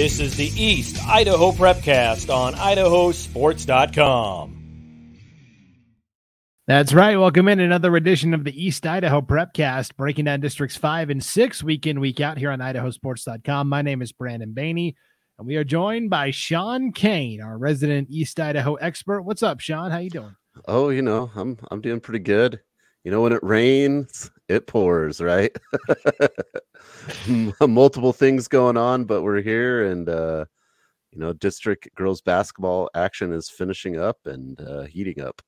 This is the East Idaho Prepcast on idahosports.com. That's right. Welcome in another edition of the East Idaho Prepcast, breaking down districts five and six week in, week out here on idahosports.com. My name is Brandon Baney, and we are joined by Sean Kane, our resident East Idaho expert. What's up, Sean? How you doing? Oh, you know, I'm I'm doing pretty good. You know, when it rains, it pours, right? Multiple things going on, but we're here and uh you know, district girls basketball action is finishing up and uh heating up.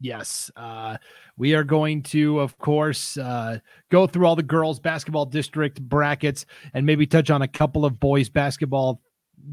Yes. Uh, we are going to, of course, uh, go through all the girls basketball district brackets and maybe touch on a couple of boys basketball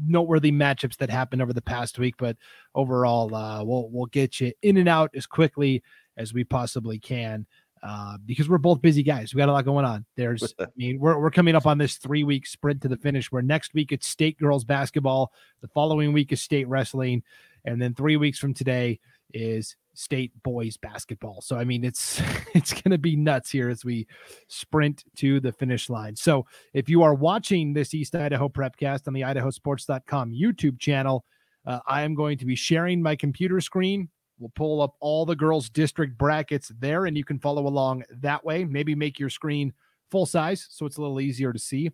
noteworthy matchups that happened over the past week. But overall, uh, we'll we'll get you in and out as quickly as we possibly can. Uh, because we're both busy guys. We got a lot going on. There's, I mean, we're, we're coming up on this three week sprint to the finish where next week it's state girls basketball. The following week is state wrestling. And then three weeks from today is state boys basketball. So I mean it's it's going to be nuts here as we sprint to the finish line. So if you are watching this East Idaho Prepcast on the idahosports.com YouTube channel, uh, I am going to be sharing my computer screen. We'll pull up all the girls district brackets there and you can follow along that way. Maybe make your screen full size so it's a little easier to see.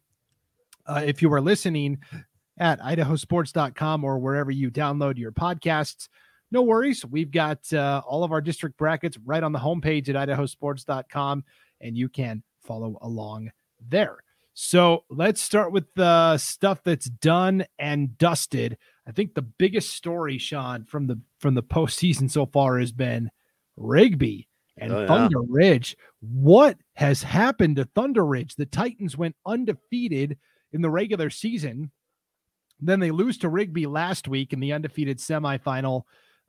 Uh, if you are listening at idahosports.com or wherever you download your podcasts, no worries. We've got uh, all of our district brackets right on the homepage at idahosports.com, and you can follow along there. So let's start with the stuff that's done and dusted. I think the biggest story, Sean, from the from the postseason so far has been Rigby and oh, yeah. Thunder Ridge. What has happened to Thunder Ridge? The Titans went undefeated in the regular season. Then they lose to Rigby last week in the undefeated semifinal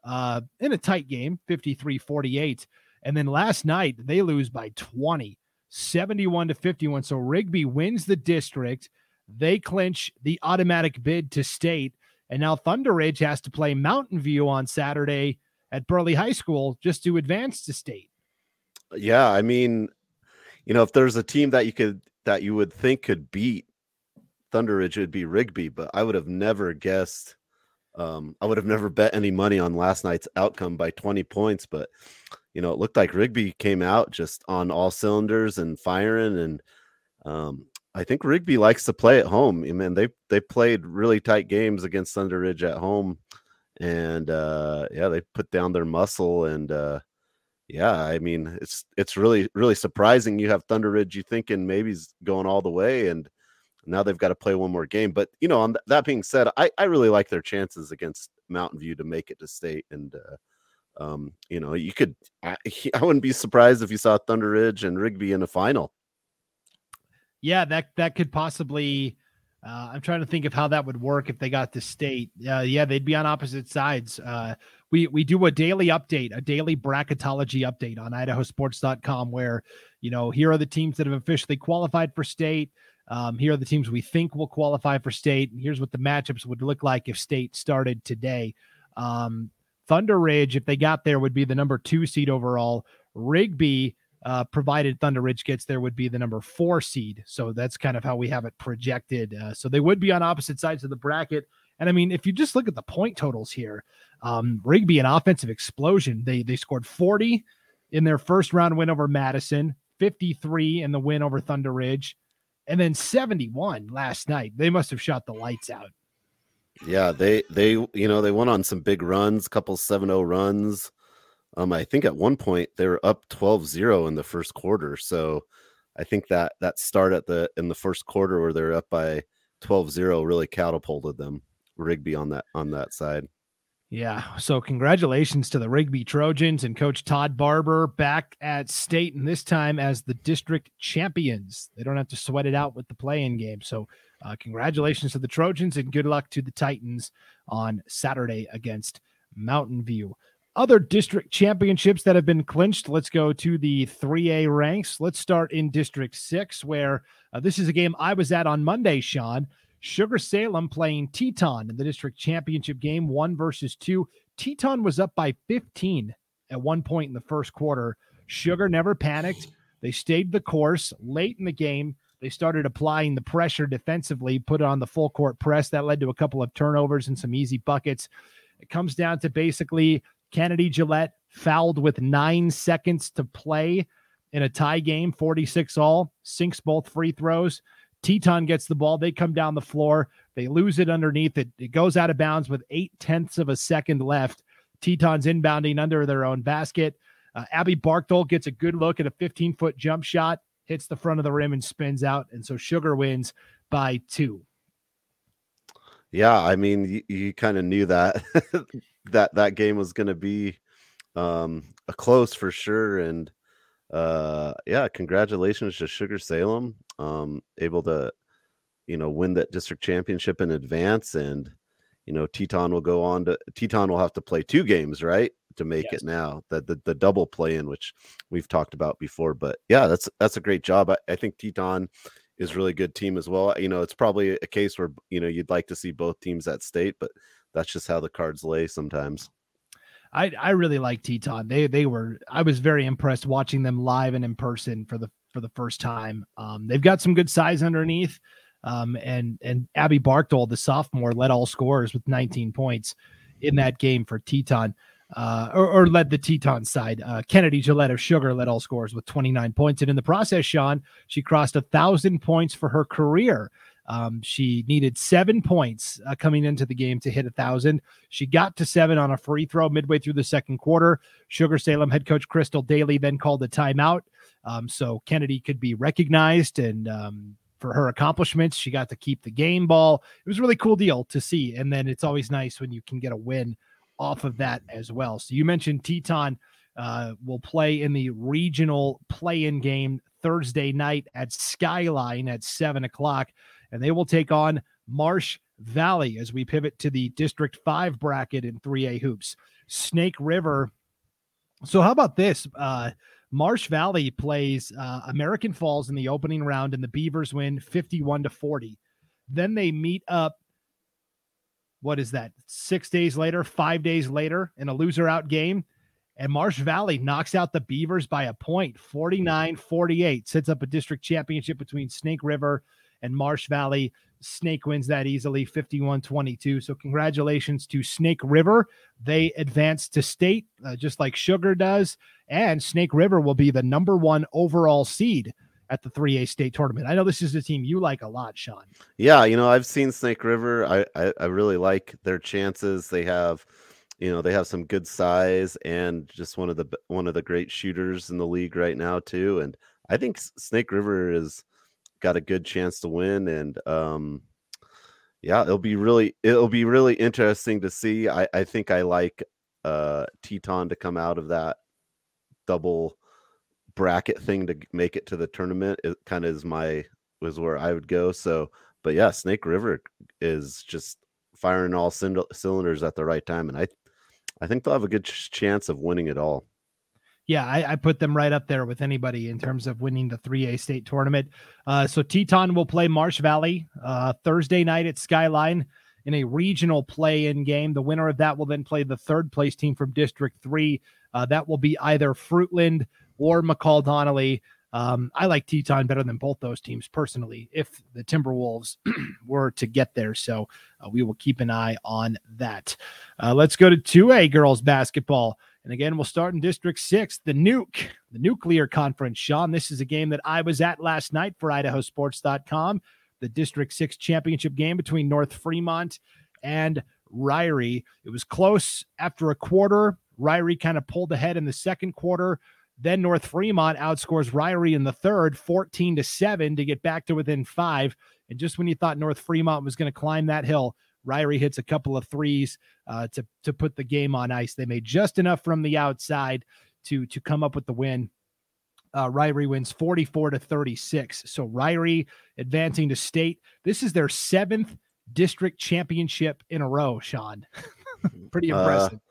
uh, in a tight game, 53 48. And then last night, they lose by 20, 71 to 51. So Rigby wins the district. They clinch the automatic bid to state. And now Thunder Ridge has to play Mountain View on Saturday at Burley High School just to advance to state. Yeah. I mean, you know, if there's a team that you could, that you would think could beat Thunder Ridge, it'd be Rigby, but I would have never guessed um, I would have never bet any money on last night's outcome by 20 points, but you know, it looked like Rigby came out just on all cylinders and firing. And um, I think Rigby likes to play at home. I mean, they they played really tight games against Thunder Ridge at home, and uh, yeah, they put down their muscle. And uh, yeah, I mean, it's it's really really surprising. You have Thunder Ridge, you thinking maybe he's going all the way, and now they've got to play one more game. But you know, on th- that being said, I, I really like their chances against Mountain View to make it to state. And uh, um, you know, you could I, I wouldn't be surprised if you saw Thunder Ridge and Rigby in a final. Yeah, that that could possibly. Uh, I'm trying to think of how that would work if they got to state. Uh, yeah, they'd be on opposite sides. Uh, we we do a daily update, a daily bracketology update on idahosports.com where, you know, here are the teams that have officially qualified for state. Um, here are the teams we think will qualify for state. And here's what the matchups would look like if state started today. Um, Thunder Ridge, if they got there, would be the number two seed overall. Rigby, uh, provided Thunder Ridge gets there, would be the number four seed. So that's kind of how we have it projected. Uh, so they would be on opposite sides of the bracket. And I mean, if you just look at the point totals here, um, Rigby, an offensive explosion. They they scored 40 in their first round win over Madison, 53 in the win over Thunder Ridge and then 71 last night. They must have shot the lights out. Yeah, they they you know they went on some big runs, couple 7-0 runs. Um, I think at one point they were up 12-0 in the first quarter. So I think that that start at the in the first quarter where they're up by 12-0 really catapulted them. Rigby on that on that side. Yeah. So congratulations to the Rigby Trojans and Coach Todd Barber back at state and this time as the district champions. They don't have to sweat it out with the play-in game. So uh, congratulations to the Trojans and good luck to the Titans on Saturday against Mountain View. Other district championships that have been clinched. Let's go to the 3A ranks. Let's start in District 6, where uh, this is a game I was at on Monday, Sean. Sugar Salem playing Teton in the district championship game, one versus two. Teton was up by 15 at one point in the first quarter. Sugar never panicked. They stayed the course late in the game. They started applying the pressure defensively, put it on the full court press. That led to a couple of turnovers and some easy buckets. It comes down to basically Kennedy Gillette fouled with nine seconds to play in a tie game, 46 all, sinks both free throws. Teton gets the ball. They come down the floor. They lose it underneath it. It goes out of bounds with eight tenths of a second left. Teton's inbounding under their own basket. Uh, Abby Barkdole gets a good look at a 15 foot jump shot, hits the front of the rim and spins out. And so Sugar wins by two. Yeah, I mean, you, you kind of knew that that that game was going to be um, a close for sure, and uh, yeah, congratulations to Sugar Salem, um, able to you know win that district championship in advance, and you know Teton will go on to Teton will have to play two games, right, to make yes. it now that the, the double play in which we've talked about before. But yeah, that's that's a great job. I, I think Teton is really good team as well. You know, it's probably a case where you know you'd like to see both teams at state, but that's just how the cards lay sometimes. I I really like Teton. They they were I was very impressed watching them live and in person for the for the first time. Um, they've got some good size underneath. Um, and and Abby Barkdole, the sophomore, led all scorers with 19 points in that game for Teton. Uh, or, or, led the Teton side. Uh, Kennedy Gillette of Sugar led all scores with 29 points. And in the process, Sean, she crossed a thousand points for her career. Um, she needed seven points uh, coming into the game to hit a thousand. She got to seven on a free throw midway through the second quarter. Sugar Salem head coach Crystal Daly then called a timeout. Um, so Kennedy could be recognized and um, for her accomplishments. She got to keep the game ball. It was a really cool deal to see. And then it's always nice when you can get a win off of that as well. So you mentioned Teton uh, will play in the regional play-in game Thursday night at Skyline at seven o'clock, and they will take on Marsh Valley as we pivot to the District Five bracket in 3A hoops. Snake River. So how about this? Uh, Marsh Valley plays uh, American Falls in the opening round, and the Beavers win 51 to 40. Then they meet up what is that? Six days later, five days later, in a loser out game. And Marsh Valley knocks out the Beavers by a point, 49 48, sets up a district championship between Snake River and Marsh Valley. Snake wins that easily, 51 22. So, congratulations to Snake River. They advance to state uh, just like Sugar does. And Snake River will be the number one overall seed at the 3A state tournament. I know this is a team you like a lot, Sean. Yeah, you know, I've seen Snake River. I, I, I really like their chances. They have, you know, they have some good size and just one of the one of the great shooters in the league right now too. And I think Snake River is got a good chance to win. And um, yeah, it'll be really it'll be really interesting to see. I I think I like uh Teton to come out of that double bracket thing to make it to the tournament it kind of is my was where I would go. So, but yeah, Snake River is just firing all cylinders at the right time, and I, I think they'll have a good ch- chance of winning it all. Yeah, I, I, put them right up there with anybody in terms of winning the 3A state tournament. Uh, so Teton will play Marsh Valley uh, Thursday night at Skyline in a regional play-in game. The winner of that will then play the third place team from District Three. Uh, that will be either Fruitland or McCall Donnelly. Um, I like Teton better than both those teams personally if the Timberwolves were to get there. So uh, we will keep an eye on that. Uh, let's go to 2A girls basketball. And again, we'll start in District 6, the Nuke, the Nuclear Conference. Sean, this is a game that I was at last night for IdahoSports.com, the District 6 championship game between North Fremont and Ririe. It was close after a quarter. Ririe kind of pulled ahead in the second quarter. Then North Fremont outscores Ririe in the third, 14 to 7 to get back to within five. And just when you thought North Fremont was going to climb that hill, Ririe hits a couple of threes uh, to, to put the game on ice. They made just enough from the outside to, to come up with the win. Uh, Ririe wins 44 to 36. So Ririe advancing to state. This is their seventh district championship in a row, Sean. Pretty uh, impressive. Uh,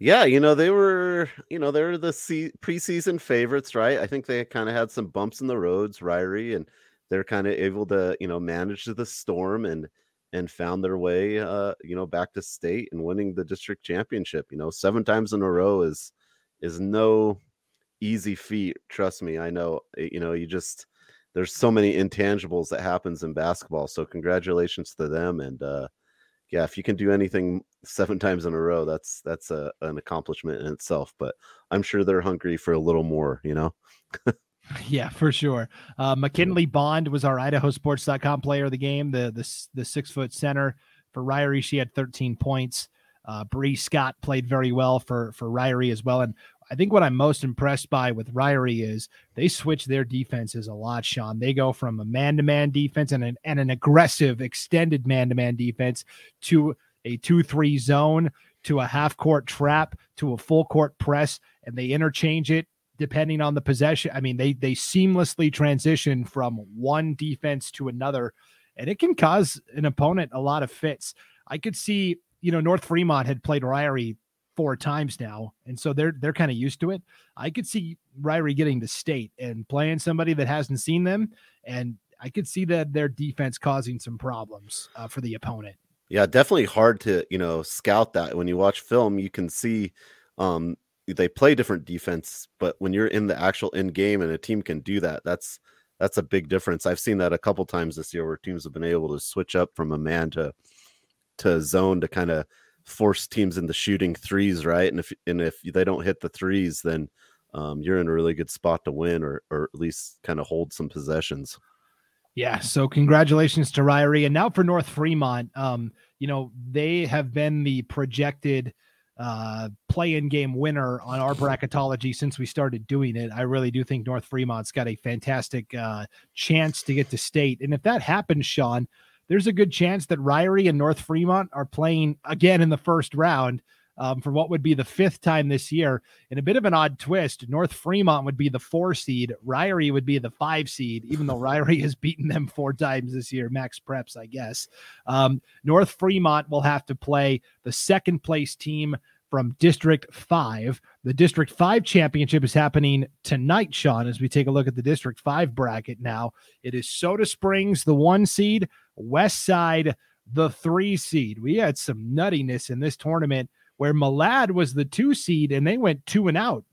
yeah, you know, they were, you know, they were the se- preseason favorites, right? I think they kind of had some bumps in the roads, Ririe, and they're kind of able to, you know, manage the storm and and found their way uh, you know, back to state and winning the district championship. You know, seven times in a row is is no easy feat. Trust me, I know. Eh, you know, you just there's so many intangibles that happens in basketball. So congratulations to them. And uh, yeah, if you can do anything seven times in a row, that's that's a, an accomplishment in itself. But I'm sure they're hungry for a little more, you know. yeah, for sure. Uh, McKinley Bond was our IdahoSports.com player of the game, the the the six foot center for Ririe, She had 13 points. Uh, Bree Scott played very well for for Ririe as well, and I think what I'm most impressed by with Ririe is they switch their defenses a lot, Sean. They go from a man to man defense and an, and an aggressive, extended man to man defense to a 2 3 zone, to a half court trap, to a full court press, and they interchange it depending on the possession. I mean, they, they seamlessly transition from one defense to another, and it can cause an opponent a lot of fits. I could see, you know, North Fremont had played Ririe four times now, and so they're they're kind of used to it. I could see Ririe getting to state and playing somebody that hasn't seen them, and I could see that their defense causing some problems uh, for the opponent. Yeah, definitely hard to you know scout that. When you watch film, you can see um, they play different defense, but when you're in the actual end game and a team can do that, that's that's a big difference. I've seen that a couple times this year where teams have been able to switch up from a man to to zone to kind of force teams into shooting threes, right? And if and if they don't hit the threes, then um, you're in a really good spot to win, or or at least kind of hold some possessions. Yeah. So congratulations to Ririe, and now for North Fremont. Um, you know they have been the projected uh play-in game winner on our bracketology since we started doing it. I really do think North Fremont's got a fantastic uh chance to get to state. And if that happens, Sean, there's a good chance that Ririe and North Fremont are playing again in the first round um, for what would be the fifth time this year. In a bit of an odd twist, North Fremont would be the four seed, Ririe would be the five seed, even though Ririe has beaten them four times this year. Max Preps, I guess. Um, North Fremont will have to play the second place team from District 5. The District 5 championship is happening tonight, Sean, as we take a look at the District 5 bracket now. It is Soda Springs, the one seed, West Side, the three seed. We had some nuttiness in this tournament where Malad was the two seed and they went two and out.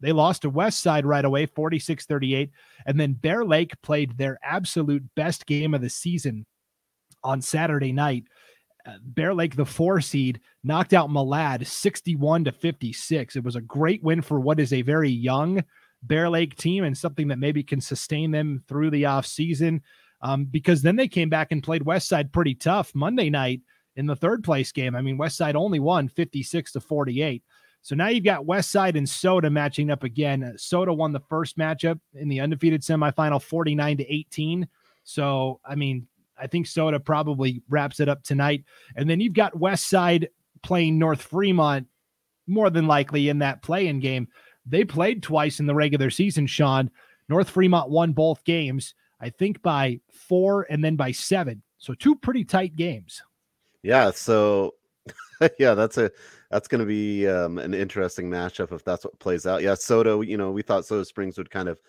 They lost to West Side right away, 46 38. And then Bear Lake played their absolute best game of the season on Saturday night Bear Lake, the four seed, knocked out Malad 61 to 56. It was a great win for what is a very young Bear Lake team and something that maybe can sustain them through the offseason. Um, because then they came back and played Westside pretty tough Monday night in the third place game. I mean, Westside only won 56 to 48. So now you've got Westside and Soda matching up again. Soda won the first matchup in the undefeated semifinal 49 to 18. So, I mean, I think Soda probably wraps it up tonight. And then you've got West Side playing North Fremont more than likely in that play-in game. They played twice in the regular season, Sean. North Fremont won both games, I think by four and then by seven. So two pretty tight games. Yeah. So yeah, that's a that's going to be um, an interesting matchup if that's what plays out. Yeah, Soda. You know, we thought Soda Springs would kind of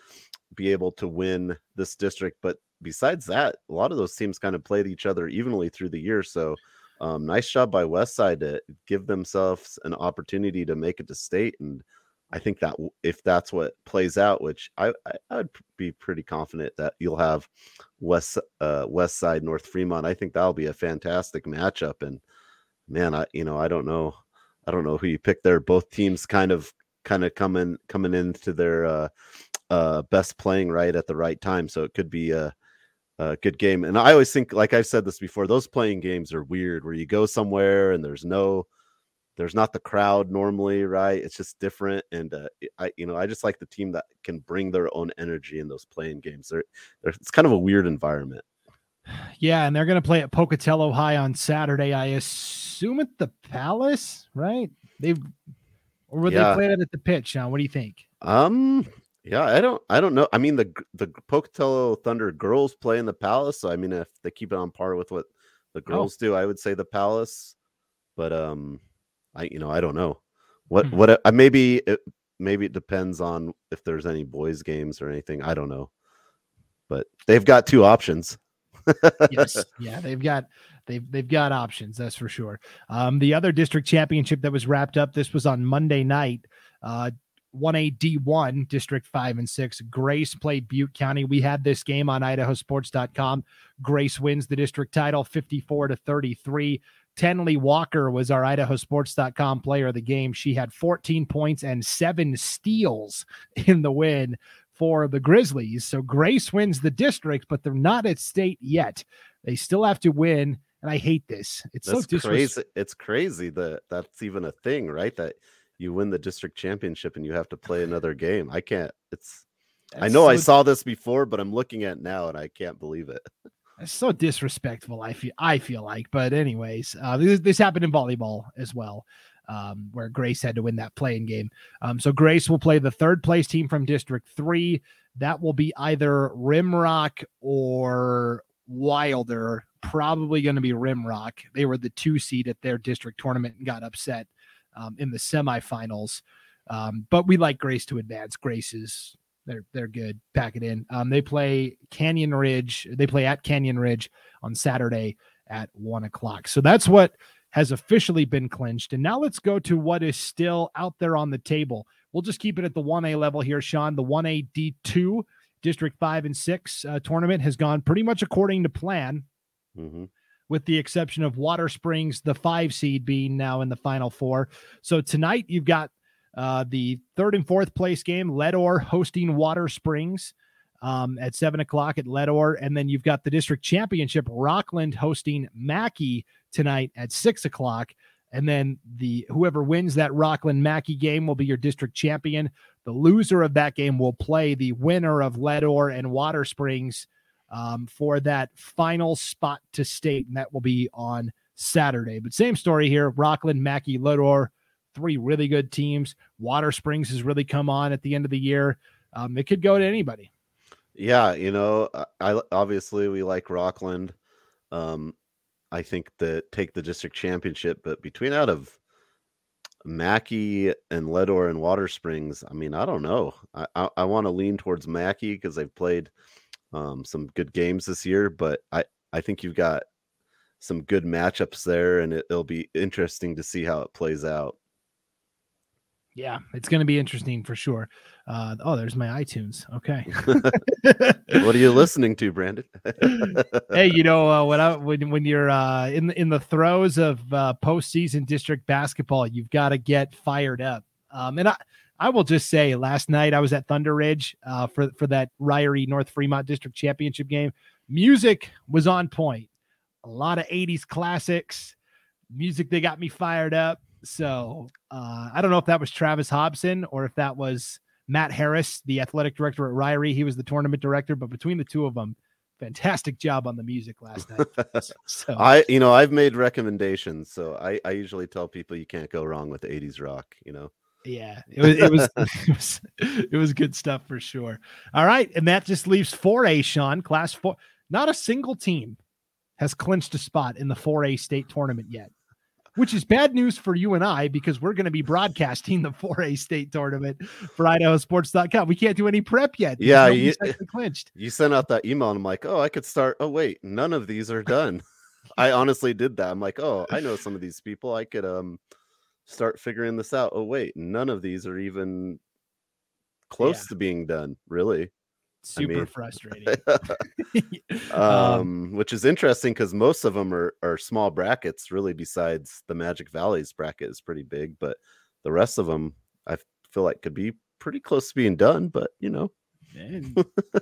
be able to win this district, but besides that, a lot of those teams kind of played each other evenly through the year. So um, nice job by Westside to give themselves an opportunity to make it to state. And I think that if that's what plays out, which I, I, I would be pretty confident that you'll have West uh, West Side North Fremont. I think that'll be a fantastic matchup. And man, I you know I don't know I don't know who you picked there. Both teams kind of kind of coming coming into their uh, uh, best playing right at the right time. So it could be a a good game. And I always think, like I've said this before, those playing games are weird where you go somewhere and there's no, there's not the crowd normally, right? It's just different. And uh, I, you know, I just like the team that can bring their own energy in those playing games. They're, they're it's kind of a weird environment. Yeah, and they're going to play at Pocatello High on Saturday. I assume at the Palace, right? They've or would yeah. they play it at the pitch? Now, what do you think? Um, yeah, I don't I don't know. I mean the the Pocatello Thunder girls play in the Palace, so I mean if they keep it on par with what the oh. girls oh. do, I would say the Palace. But um I you know, I don't know. What hmm. what uh, maybe it maybe it depends on if there's any boys games or anything. I don't know. But they've got two options. Yes. Yeah, they've got they've they've got options, that's for sure. Um the other district championship that was wrapped up this was on Monday night. Uh 1A D1, District 5 and 6. Grace played Butte County. We had this game on idahosports.com. Grace wins the district title 54 to 33. Tenley Walker was our idahosports.com player of the game. She had 14 points and seven steals in the win for the Grizzlies. So Grace wins the district, but they're not at state yet. They still have to win. And I hate this. It's That's so crazy. It's crazy that that's even a thing, right? That you win the district championship and you have to play another game. I can't. It's. I know so, I saw this before, but I'm looking at now and I can't believe it. It's so disrespectful. I feel. I feel like. But anyways, uh, this, this happened in volleyball as well. Um, where Grace had to win that playing game. Um, so Grace will play the third place team from District Three. That will be either Rimrock or Wilder. Probably going to be Rimrock. They were the two seed at their district tournament and got upset um, in the semifinals. Um, but we like Grace to advance. Grace is they're they're good. Pack it in. Um, they play Canyon Ridge. They play at Canyon Ridge on Saturday at one o'clock. So that's what has officially been clinched. And now let's go to what is still out there on the table. We'll just keep it at the 1A level here, Sean. The 1A D2 District 5 and 6 uh, tournament has gone pretty much according to plan. Mm-hmm with the exception of Water Springs, the five seed being now in the final four. So tonight you've got uh, the third and fourth place game, Leadore hosting Water Springs um, at seven o'clock at Leadore. And then you've got the district championship, Rockland hosting Mackay tonight at six o'clock. And then the whoever wins that Rockland Mackay game will be your district champion. The loser of that game will play the winner of Leadore and Water Springs um, for that final spot to state, and that will be on Saturday. But same story here Rockland, Mackay, Leadore, three really good teams. Water Springs has really come on at the end of the year. Um, it could go to anybody. Yeah, you know, I obviously we like Rockland. Um, I think that take the district championship, but between out of Mackay and Leadore and Water Springs, I mean, I don't know. I I, I want to lean towards Mackay because they've played um, some good games this year, but I, I think you've got some good matchups there, and it, it'll be interesting to see how it plays out. Yeah, it's going to be interesting for sure. Uh, oh, there's my iTunes. Okay. what are you listening to, Brandon? hey, you know uh, when I when when you're uh, in the, in the throes of uh, postseason district basketball, you've got to get fired up. Um, and I I will just say, last night I was at Thunder Ridge uh, for for that Ririe North Fremont District Championship game. Music was on point. A lot of '80s classics, music They got me fired up. So uh, I don't know if that was Travis Hobson or if that was Matt Harris, the athletic director at Ririe. He was the tournament director, but between the two of them, fantastic job on the music last night. so I, you know, I've made recommendations, so I, I usually tell people you can't go wrong with 80s rock. You know, yeah, it was, it was it was it was good stuff for sure. All right, and that just leaves 4A, Sean, class four. Not a single team has clinched a spot in the 4A state tournament yet, which is bad news for you and I because we're going to be broadcasting the 4A state tournament for IdahoSports.com. We can't do any prep yet. Yeah, you, clinched. You sent out that email, and I'm like, oh, I could start. Oh, wait, none of these are done. I honestly did that. I'm like, oh, I know some of these people. I could um start figuring this out. Oh wait, none of these are even close yeah. to being done. Really, super I mean, frustrating. um, um, which is interesting because most of them are are small brackets. Really, besides the Magic Valleys bracket is pretty big, but the rest of them I feel like could be pretty close to being done. But you know.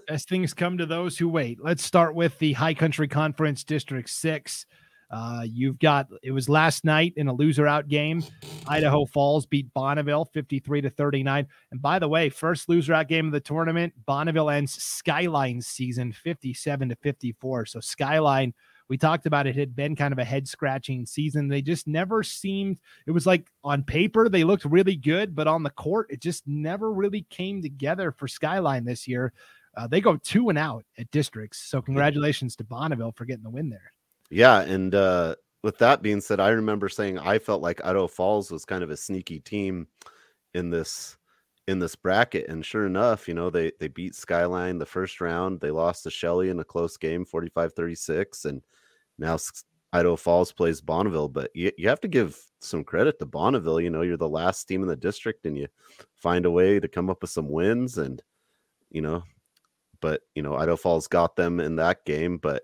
as things come to those who wait, let's start with the High Country Conference District 6. Uh, you've got it was last night in a loser out game. Idaho Falls beat Bonneville 53 to 39. And by the way, first loser out game of the tournament, Bonneville ends Skyline season 57 to 54. So Skyline, we talked about it had been kind of a head scratching season. They just never seemed it was like on paper they looked really good, but on the court it just never really came together for Skyline this year. Uh, they go two and out at districts. So congratulations to Bonneville for getting the win there. Yeah, and uh, with that being said, I remember saying I felt like Idaho Falls was kind of a sneaky team in this in this bracket, and sure enough, you know they they beat Skyline the first round. They lost to Shelley in a close game, 45-36, and now Idaho Falls plays Bonneville, but you, you have to give some credit to Bonneville. You know, you're the last team in the district and you find a way to come up with some wins and, you know, but, you know, Idaho Falls got them in that game, but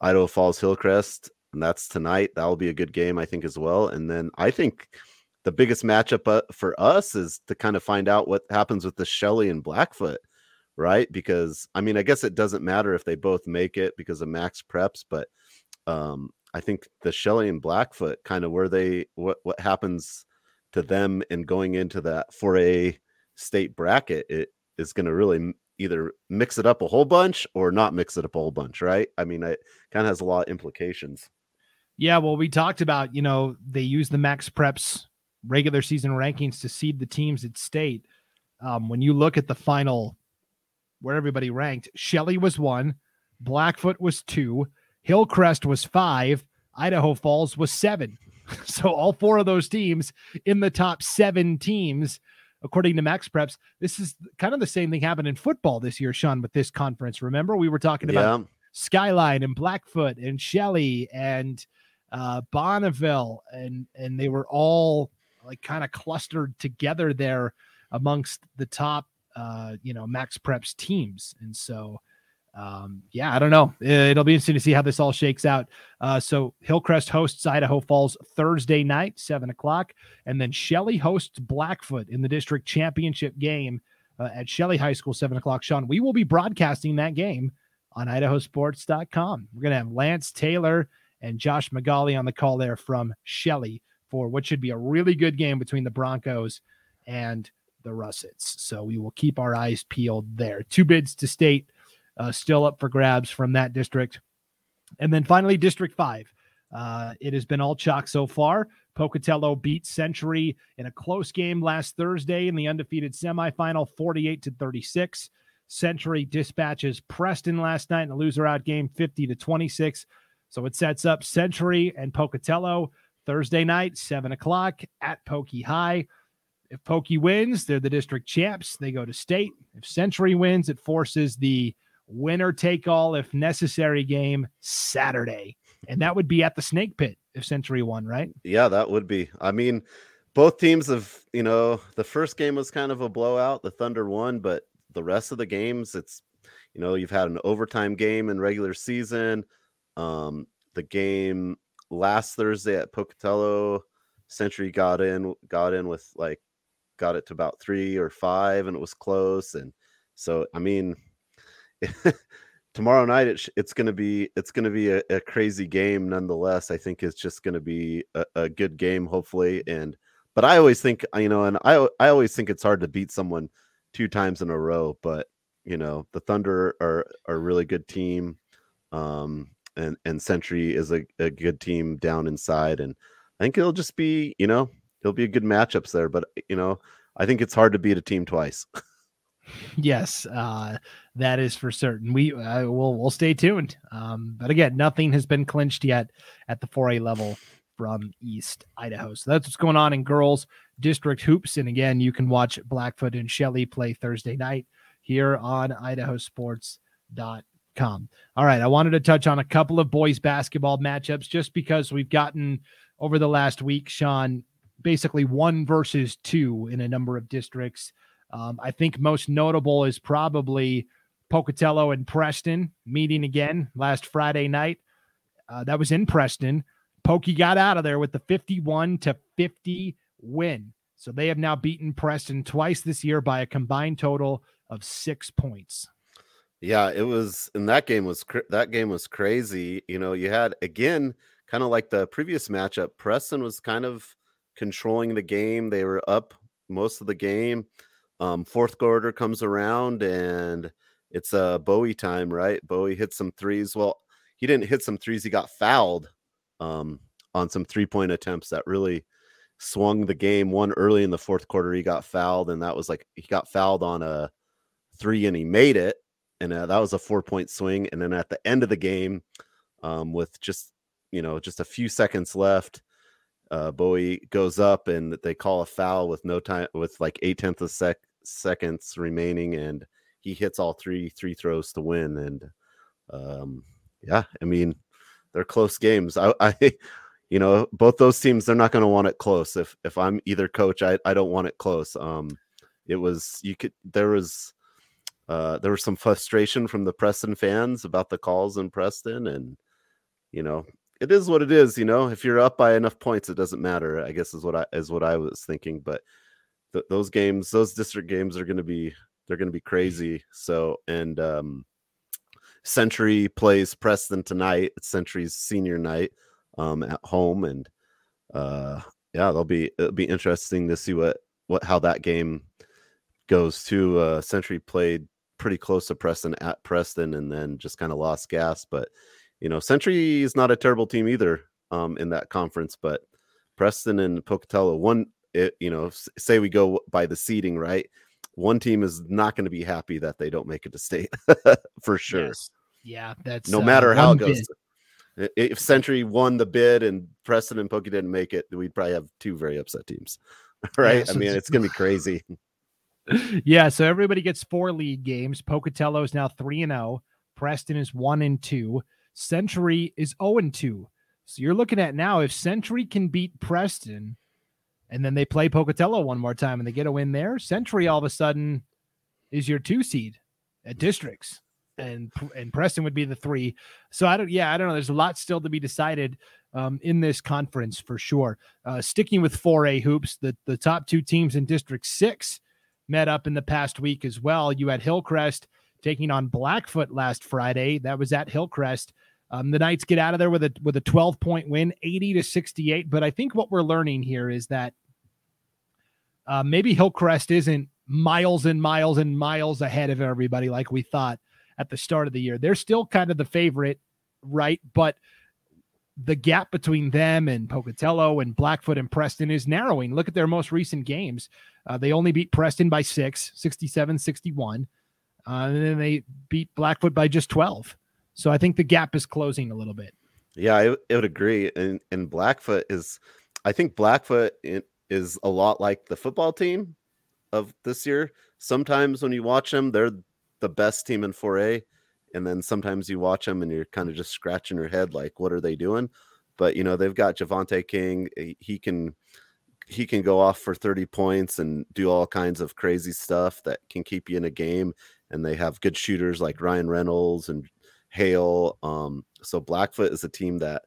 Idaho Falls Hillcrest, and that's tonight. That will be a good game, I think, as well. And then I think the biggest matchup uh, for us is to kind of find out what happens with the Shelley and Blackfoot, right? Because I mean, I guess it doesn't matter if they both make it because of max preps, but um, I think the Shelley and Blackfoot kind of where they what what happens to them and going into that 4A state bracket, it is going to really either mix it up a whole bunch or not mix it up a whole bunch, right? I mean, it kind of has a lot of implications. Yeah, well, we talked about, you know, they use the max preps regular season rankings to seed the teams at state. Um, when you look at the final where everybody ranked, Shelley was one, Blackfoot was two, Hillcrest was five, Idaho Falls was seven. So all four of those teams in the top seven teams, according to Max Preps. This is kind of the same thing happened in football this year, Sean, with this conference. Remember, we were talking about yeah. Skyline and Blackfoot and Shelley and uh, Bonneville, and and they were all like kind of clustered together there amongst the top, uh, you know, Max Preps teams, and so. Um, yeah, I don't know. It'll be interesting to see how this all shakes out. Uh, so Hillcrest hosts Idaho Falls Thursday night, seven o'clock, and then Shelley hosts Blackfoot in the district championship game uh, at Shelley High School, seven o'clock. Sean, we will be broadcasting that game on idahosports.com. We're gonna have Lance Taylor and Josh McGauley on the call there from Shelley for what should be a really good game between the Broncos and the Russets. So we will keep our eyes peeled there. Two bids to state uh, still up for grabs from that district. And then finally, District 5. Uh, it has been all chalk so far. Pocatello beat Century in a close game last Thursday in the undefeated semifinal, 48 to 36. Century dispatches Preston last night in a loser out game, 50 to 26. So it sets up Century and Pocatello Thursday night, 7 o'clock at Pokey High. If Pokey wins, they're the district champs. They go to state. If Century wins, it forces the winner take all, if necessary, game Saturday. And that would be at the Snake Pit if Century won, right? Yeah, that would be. I mean, both teams have, you know, the first game was kind of a blowout. The Thunder won, but the rest of the games, it's, you know, you've had an overtime game in regular season. Um, the game last Thursday at Pocatello, Century got in, got in with like, got it to about three or five, and it was close. And so, I mean, tomorrow night it, it's going to be it's going to be a, a, crazy game nonetheless i think it's just going to be a, a, good game hopefully and but i always think you know and i i always think it's hard to beat someone two times in a row but you know the thunder are, are a really good team um and and century is a, a good team down inside and i think it'll just be you know it'll be a good matchups there but you know i think it's hard to beat a team twice Yes, uh, that is for certain. We uh, will we'll stay tuned. Um, but again, nothing has been clinched yet at the 4A level from East Idaho. So that's what's going on in girls district hoops. And again, you can watch Blackfoot and Shelley play Thursday night here on idahosports.com. All right, I wanted to touch on a couple of boys basketball matchups just because we've gotten over the last week, Sean, basically one versus two in a number of districts. Um, I think most notable is probably Pocatello and Preston meeting again last Friday night. Uh, that was in Preston. Pokey got out of there with the 51 to 50 win. So they have now beaten Preston twice this year by a combined total of six points. Yeah, it was, and that game was that game was crazy. You know, you had again, kind of like the previous matchup. Preston was kind of controlling the game. They were up most of the game. Um, fourth quarter comes around and it's a uh, Bowie time, right? Bowie hit some threes. Well, he didn't hit some threes. He got fouled um, on some three point attempts that really swung the game. One early in the fourth quarter, he got fouled, and that was like he got fouled on a three and he made it. And uh, that was a four point swing. And then at the end of the game, um, with just, you know, just a few seconds left, uh, Bowie goes up and they call a foul with no time, with like eight tenths of sec seconds remaining, and he hits all three three throws to win. And um, yeah, I mean they're close games. I, I you know, both those teams they're not going to want it close. If if I'm either coach, I I don't want it close. Um, it was you could there was uh there was some frustration from the Preston fans about the calls in Preston, and you know it is what it is. You know, if you're up by enough points, it doesn't matter. I guess is what I is what I was thinking. But th- those games, those district games, are going to be they're going to be crazy. So and um Century plays Preston tonight. It's Century's senior night um, at home, and uh, yeah, they'll be it'll be interesting to see what what how that game goes. To uh, Century played pretty close to Preston at Preston, and then just kind of lost gas. But you know, Century is not a terrible team either um, in that conference. But Preston and Pocatello, one, it, you know, say we go by the seeding, right? One team is not going to be happy that they don't make it to state for sure. Yes. Yeah, that's no uh, matter how it goes. bid. If Century won the bid and Preston and Pokey didn't make it, we'd probably have two very upset teams, right? so I mean, it's- it's gonna be crazy. yeah, so everybody gets four lead games. Pocatello is now three and zero. Preston is one and two. Century is zero and two. So you're looking at now if Century can beat Preston, and then they play Pocatello one more time and they get a win there, Century all of a sudden is your two seed at districts, and and Preston would be the three. So I don't, yeah, I don't know. There's a lot still to be decided um, in this conference for sure. Uh, sticking with 4A hoops, the the top two teams in District Six met up in the past week as well. You had Hillcrest taking on Blackfoot last Friday. That was at Hillcrest. Um, the Knights get out of there with a with a 12 point win, 80 to 68. But I think what we're learning here is that uh, maybe Hillcrest isn't miles and miles and miles ahead of everybody like we thought at the start of the year. They're still kind of the favorite, right? But the gap between them and Pocatello and Blackfoot and Preston is narrowing. Look at their most recent games. Uh, they only beat Preston by six, 67 61. Uh, and then they beat Blackfoot by just 12. So I think the gap is closing a little bit. Yeah, I, I would agree. And and Blackfoot is, I think Blackfoot is a lot like the football team of this year. Sometimes when you watch them, they're the best team in 4A, and then sometimes you watch them and you're kind of just scratching your head like, what are they doing? But you know they've got Javante King. He- He can he can go off for 30 points and do all kinds of crazy stuff that can keep you in a game. And they have good shooters like Ryan Reynolds and Hale. Um, so Blackfoot is a team that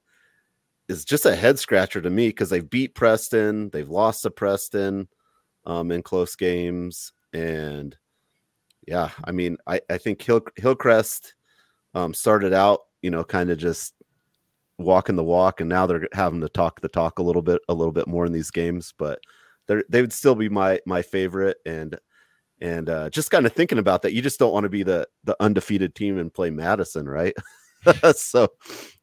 is just a head scratcher to me because they've beat Preston, they've lost to Preston um, in close games, and yeah, I mean, I, I think Hill, Hillcrest um, started out, you know, kind of just walking the walk, and now they're having to talk the talk a little bit, a little bit more in these games, but they they would still be my my favorite, and and uh, just kind of thinking about that, you just don't want to be the the undefeated team and play Madison, right? so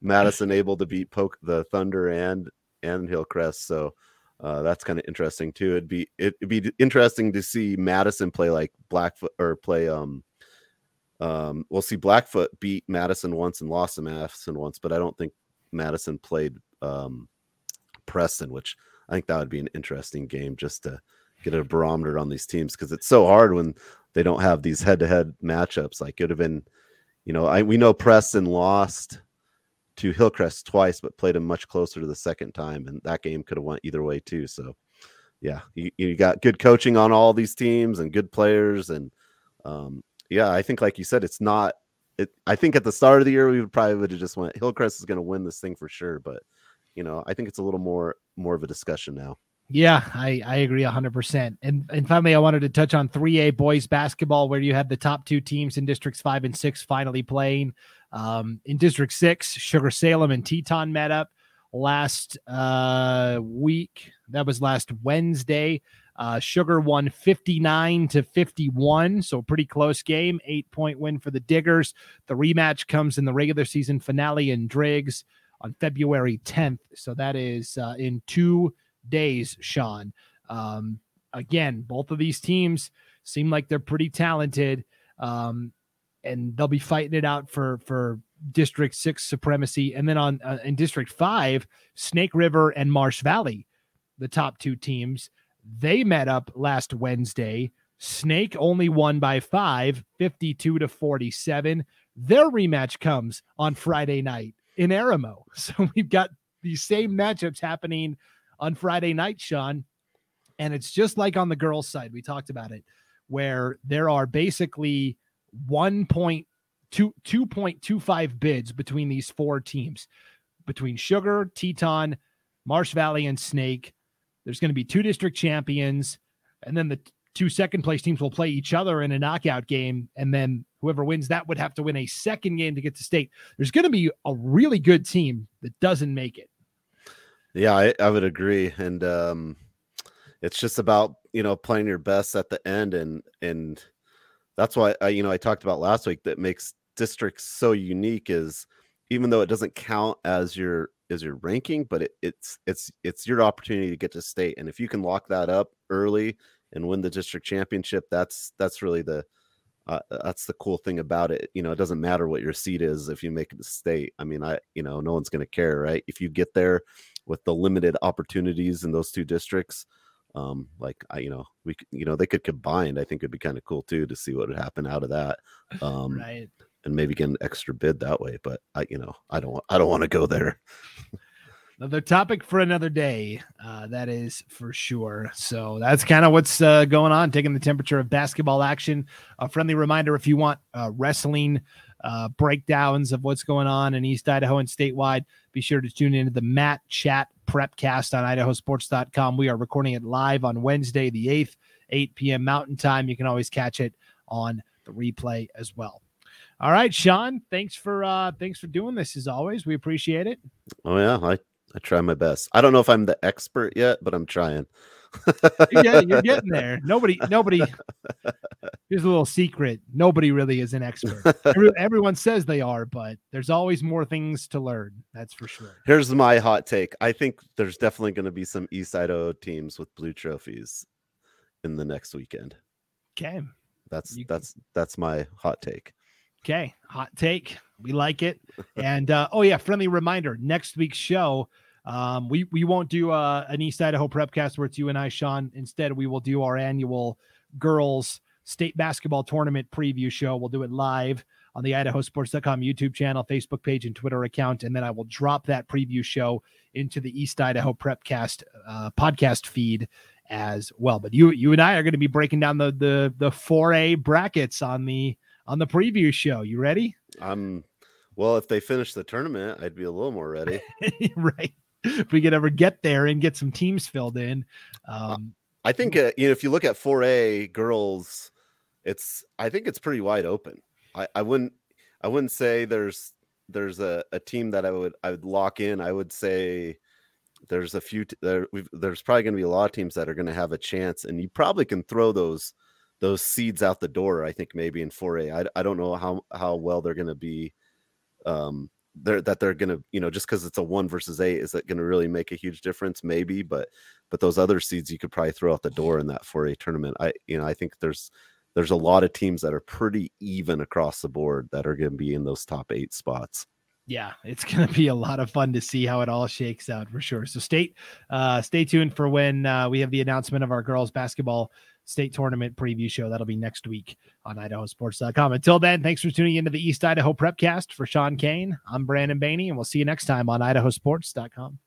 Madison able to beat Poke the Thunder and and Hillcrest, so uh, that's kind of interesting too. It'd be it'd be interesting to see Madison play like Blackfoot or play um um we'll see Blackfoot beat Madison once and lost to Madison once, but I don't think Madison played um Preston, which I think that would be an interesting game just to get a barometer on these teams because it's so hard when they don't have these head-to-head matchups. Like it would have been, you know, I we know Preston lost to Hillcrest twice, but played them much closer to the second time, and that game could have went either way too. So, yeah, you, you got good coaching on all these teams and good players, and um, yeah, I think like you said, it's not. It, I think at the start of the year we would probably would have just went Hillcrest is going to win this thing for sure, but you know, I think it's a little more more of a discussion now. Yeah, I, I agree 100%. And, and finally, I wanted to touch on 3A boys basketball, where you had the top two teams in districts five and six finally playing. Um, in District Six, Sugar Salem and Teton met up last uh, week. That was last Wednesday. Uh, Sugar won 59 to 51, so pretty close game. Eight point win for the Diggers. The rematch comes in the regular season finale in Driggs on February 10th. So that is uh, in two days, Sean. Um, again, both of these teams seem like they're pretty talented. Um, and they'll be fighting it out for for District Six supremacy, and then on uh, in District Five, Snake River and Marsh Valley, the top two teams, they met up last Wednesday. Snake only won by five, 52 to 47. Their rematch comes on Friday night in Arimo. So we've got these same matchups happening on Friday night, Sean. And it's just like on the girls' side, we talked about it, where there are basically 1.2 2.25 bids between these four teams between Sugar, Teton, Marsh Valley, and Snake. There's going to be two district champions, and then the two second place teams will play each other in a knockout game, and then whoever wins that would have to win a second game to get to state. There's going to be a really good team that doesn't make it. Yeah, I, I would agree, and um, it's just about you know playing your best at the end, and and that's why I, you know I talked about last week that makes districts so unique is even though it doesn't count as your as your ranking, but it, it's it's it's your opportunity to get to state, and if you can lock that up early and win the district championship, that's that's really the uh, that's the cool thing about it. You know, it doesn't matter what your seat is if you make to state. I mean, I you know, no one's going to care, right? If you get there with the limited opportunities in those two districts, um, like I, you know, we you know they could combine. I think it'd be kind of cool too to see what would happen out of that. Um, right and maybe get an extra bid that way. But I, you know, I don't, I don't want to go there. Another topic for another day. Uh, that is for sure. So that's kind of what's uh, going on, taking the temperature of basketball action. A friendly reminder if you want uh, wrestling uh, breakdowns of what's going on in East Idaho and statewide, be sure to tune into the Mat Chat Prepcast on idahosports.com. We are recording it live on Wednesday, the 8th, 8 p.m. Mountain Time. You can always catch it on the replay as well. All right, Sean. Thanks for uh thanks for doing this as always. We appreciate it. Oh yeah, I I try my best. I don't know if I'm the expert yet, but I'm trying. Yeah, you're getting there. Nobody, nobody. Here's a little secret. Nobody really is an expert. Every, everyone says they are, but there's always more things to learn. That's for sure. Here's my hot take. I think there's definitely going to be some East Idaho teams with blue trophies in the next weekend. Okay. That's you, that's that's my hot take. Okay, hot take. We like it. And uh, oh yeah, friendly reminder: next week's show, um, we we won't do uh, an East Idaho Prepcast where it's you and I, Sean. Instead, we will do our annual girls state basketball tournament preview show. We'll do it live on the idahosports.com YouTube channel, Facebook page, and Twitter account. And then I will drop that preview show into the East Idaho Prepcast uh, podcast feed as well. But you you and I are going to be breaking down the the the 4A brackets on the on the preview show. You ready? I'm well, if they finish the tournament, I'd be a little more ready. right. If we could ever get there and get some teams filled in. Um, I think uh, you know if you look at 4A girls, it's I think it's pretty wide open. I, I wouldn't I wouldn't say there's there's a, a team that I would I would lock in. I would say there's a few t- there there's probably going to be a lot of teams that are going to have a chance, and you probably can throw those those seeds out the door. I think maybe in 4A. I, I don't know how how well they're going to be. Um, they're that they're to you know just because it's a one versus eight is that to really make a huge difference? Maybe, but but those other seeds you could probably throw out the door in that 4A tournament. I you know I think there's there's a lot of teams that are pretty even across the board that are to be in those top eight spots yeah, it's going to be a lot of fun to see how it all shakes out for sure. So stay, uh, stay tuned for when uh, we have the announcement of our girls basketball state tournament preview show. That'll be next week on idahosports.com. Until then, thanks for tuning into the East Idaho Prepcast. For Sean Kane, I'm Brandon Baney, and we'll see you next time on idahosports.com.